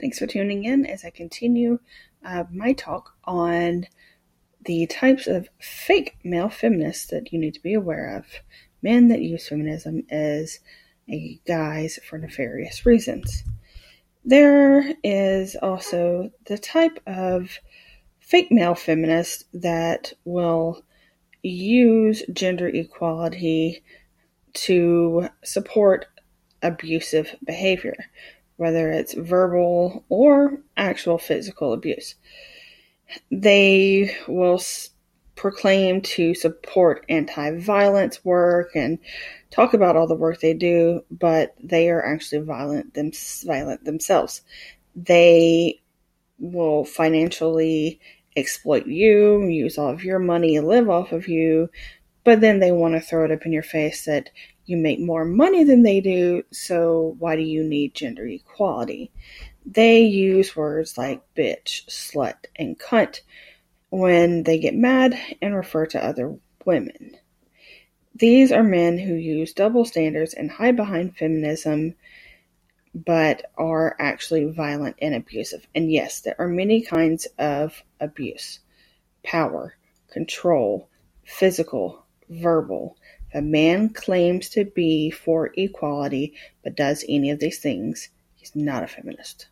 Thanks for tuning in as I continue uh, my talk on the types of fake male feminists that you need to be aware of. Men that use feminism as a guise for nefarious reasons. There is also the type of fake male feminist that will use gender equality to support abusive behavior, whether it's verbal or actual physical abuse. They will proclaim to support anti violence work and talk about all the work they do, but they are actually violent, them- violent themselves. They will financially exploit you, use all of your money, live off of you, but then they want to throw it up in your face that you make more money than they do, so why do you need gender equality? They use words like bitch, slut, and cunt when they get mad and refer to other women. These are men who use double standards and hide behind feminism, but are actually violent and abusive. And yes, there are many kinds of abuse power, control, physical, verbal. If a man claims to be for equality but does any of these things, he's not a feminist.